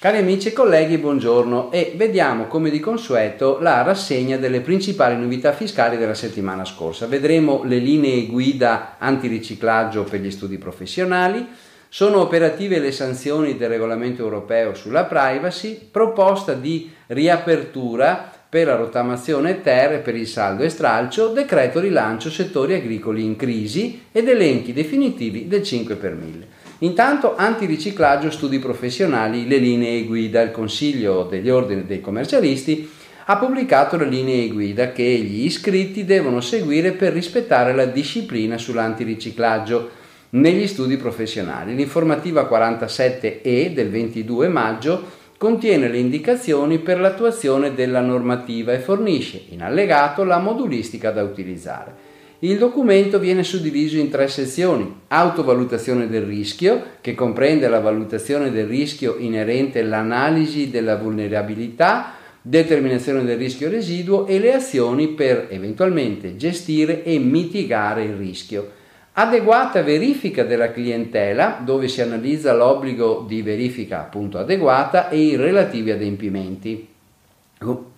Cari amici e colleghi, buongiorno e vediamo come di consueto la rassegna delle principali novità fiscali della settimana scorsa. Vedremo le linee guida antiriciclaggio per gli studi professionali, sono operative le sanzioni del regolamento europeo sulla privacy, proposta di riapertura per la rottamazione ter e per il saldo e stralcio, decreto rilancio settori agricoli in crisi ed elenchi definitivi del 5 per 1000. Intanto antiriciclaggio studi professionali, le linee guida, il Consiglio degli Ordini dei Commercialisti ha pubblicato le linee guida che gli iscritti devono seguire per rispettare la disciplina sull'antiriciclaggio negli studi professionali. L'informativa 47E del 22 maggio contiene le indicazioni per l'attuazione della normativa e fornisce in allegato la modulistica da utilizzare. Il documento viene suddiviso in tre sezioni. Autovalutazione del rischio, che comprende la valutazione del rischio inerente all'analisi della vulnerabilità, determinazione del rischio residuo e le azioni per eventualmente gestire e mitigare il rischio. Adeguata verifica della clientela, dove si analizza l'obbligo di verifica appunto adeguata e i relativi adempimenti.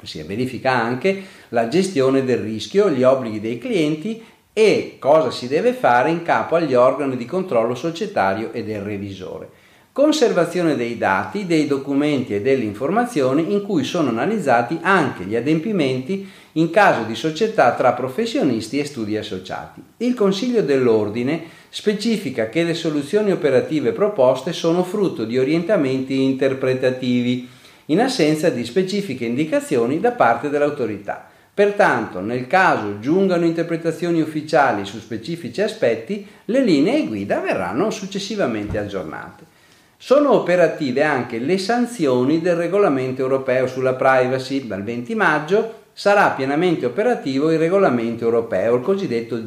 Si verifica anche la gestione del rischio, gli obblighi dei clienti e cosa si deve fare in capo agli organi di controllo societario e del revisore. Conservazione dei dati, dei documenti e delle informazioni in cui sono analizzati anche gli adempimenti in caso di società tra professionisti e studi associati. Il Consiglio dell'Ordine specifica che le soluzioni operative proposte sono frutto di orientamenti interpretativi, in assenza di specifiche indicazioni da parte dell'autorità. Pertanto, nel caso giungano interpretazioni ufficiali su specifici aspetti, le linee guida verranno successivamente aggiornate. Sono operative anche le sanzioni del regolamento europeo sulla privacy. Dal 20 maggio sarà pienamente operativo il regolamento europeo, il cosiddetto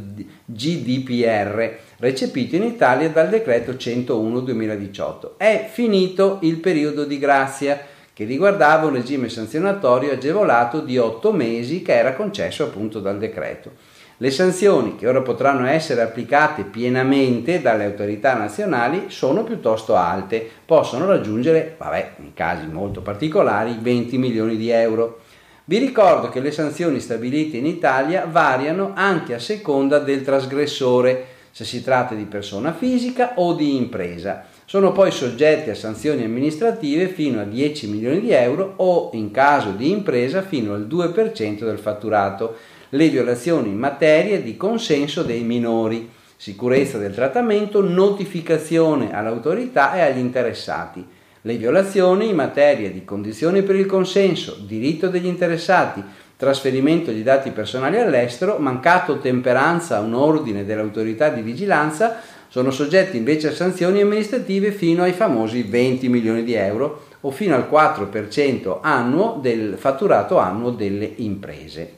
GDPR, recepito in Italia dal decreto 101-2018. È finito il periodo di grazia che riguardava un regime sanzionatorio agevolato di otto mesi che era concesso appunto dal decreto. Le sanzioni che ora potranno essere applicate pienamente dalle autorità nazionali sono piuttosto alte, possono raggiungere, vabbè, in casi molto particolari, 20 milioni di euro. Vi ricordo che le sanzioni stabilite in Italia variano anche a seconda del trasgressore, se si tratta di persona fisica o di impresa. Sono poi soggetti a sanzioni amministrative fino a 10 milioni di euro o, in caso di impresa, fino al 2% del fatturato, le violazioni in materia di consenso dei minori, sicurezza del trattamento, notificazione all'autorità e agli interessati, le violazioni in materia di condizioni per il consenso, diritto degli interessati, trasferimento di dati personali all'estero, mancato temperanza a un ordine dell'autorità di vigilanza, sono soggetti invece a sanzioni amministrative fino ai famosi 20 milioni di euro o fino al 4% annuo del fatturato annuo delle imprese.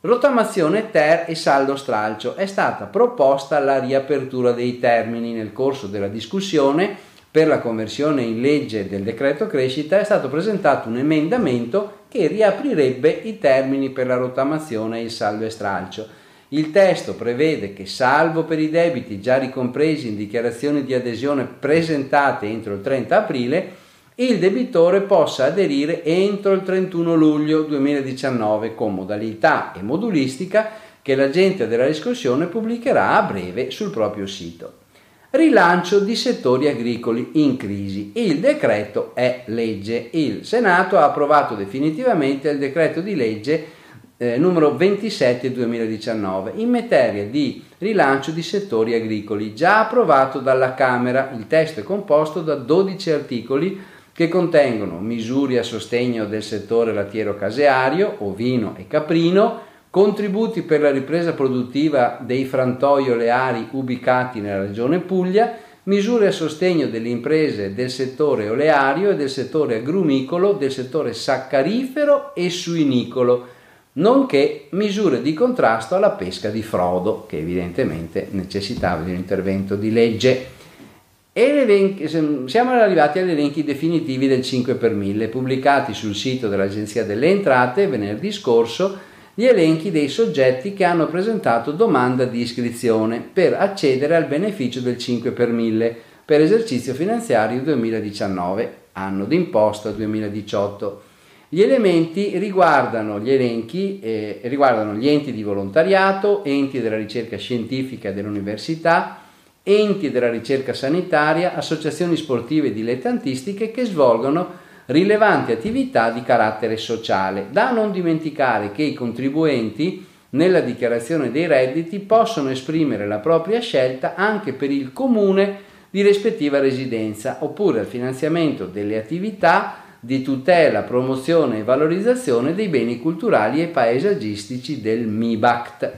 Rottamazione ter e saldo stralcio. È stata proposta la riapertura dei termini nel corso della discussione per la conversione in legge del decreto crescita è stato presentato un emendamento che riaprirebbe i termini per la rottamazione e il saldo e stralcio il testo prevede che, salvo per i debiti già ricompresi in dichiarazioni di adesione presentate entro il 30 aprile, il debitore possa aderire entro il 31 luglio 2019 con modalità e modulistica che l'agente della riscossione pubblicherà a breve sul proprio sito. Rilancio di settori agricoli in crisi. Il decreto è legge. Il Senato ha approvato definitivamente il decreto di legge eh, numero 27 2019 in materia di rilancio di settori agricoli, già approvato dalla Camera. Il testo è composto da 12 articoli che contengono misure a sostegno del settore lattiero-caseario, ovino e caprino, contributi per la ripresa produttiva dei frantoi oleari ubicati nella regione Puglia, misure a sostegno delle imprese del settore oleario e del settore agrumicolo, del settore saccarifero e suinicolo, nonché misure di contrasto alla pesca di frodo, che evidentemente necessitava di un intervento di legge. Siamo arrivati agli elenchi definitivi del 5 per 1000, pubblicati sul sito dell'Agenzia delle Entrate venerdì scorso gli elenchi dei soggetti che hanno presentato domanda di iscrizione per accedere al beneficio del 5 per 1000 per esercizio finanziario 2019, anno d'imposta 2018. Gli elementi riguardano gli elenchi, eh, riguardano gli enti di volontariato, enti della ricerca scientifica dell'università, enti della ricerca sanitaria, associazioni sportive dilettantistiche che svolgono rilevanti attività di carattere sociale. Da non dimenticare che i contribuenti nella dichiarazione dei redditi possono esprimere la propria scelta anche per il comune di rispettiva residenza oppure al finanziamento delle attività di tutela, promozione e valorizzazione dei beni culturali e paesaggistici del MIBACT.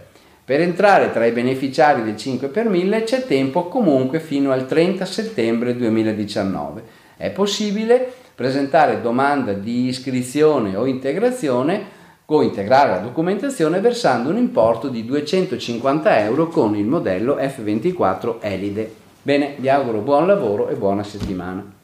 Per entrare tra i beneficiari del 5 per 1000 c'è tempo comunque fino al 30 settembre 2019. È possibile presentare domanda di iscrizione o integrazione o integrare la documentazione versando un importo di 250 euro con il modello F24 Elide. Bene, vi auguro buon lavoro e buona settimana.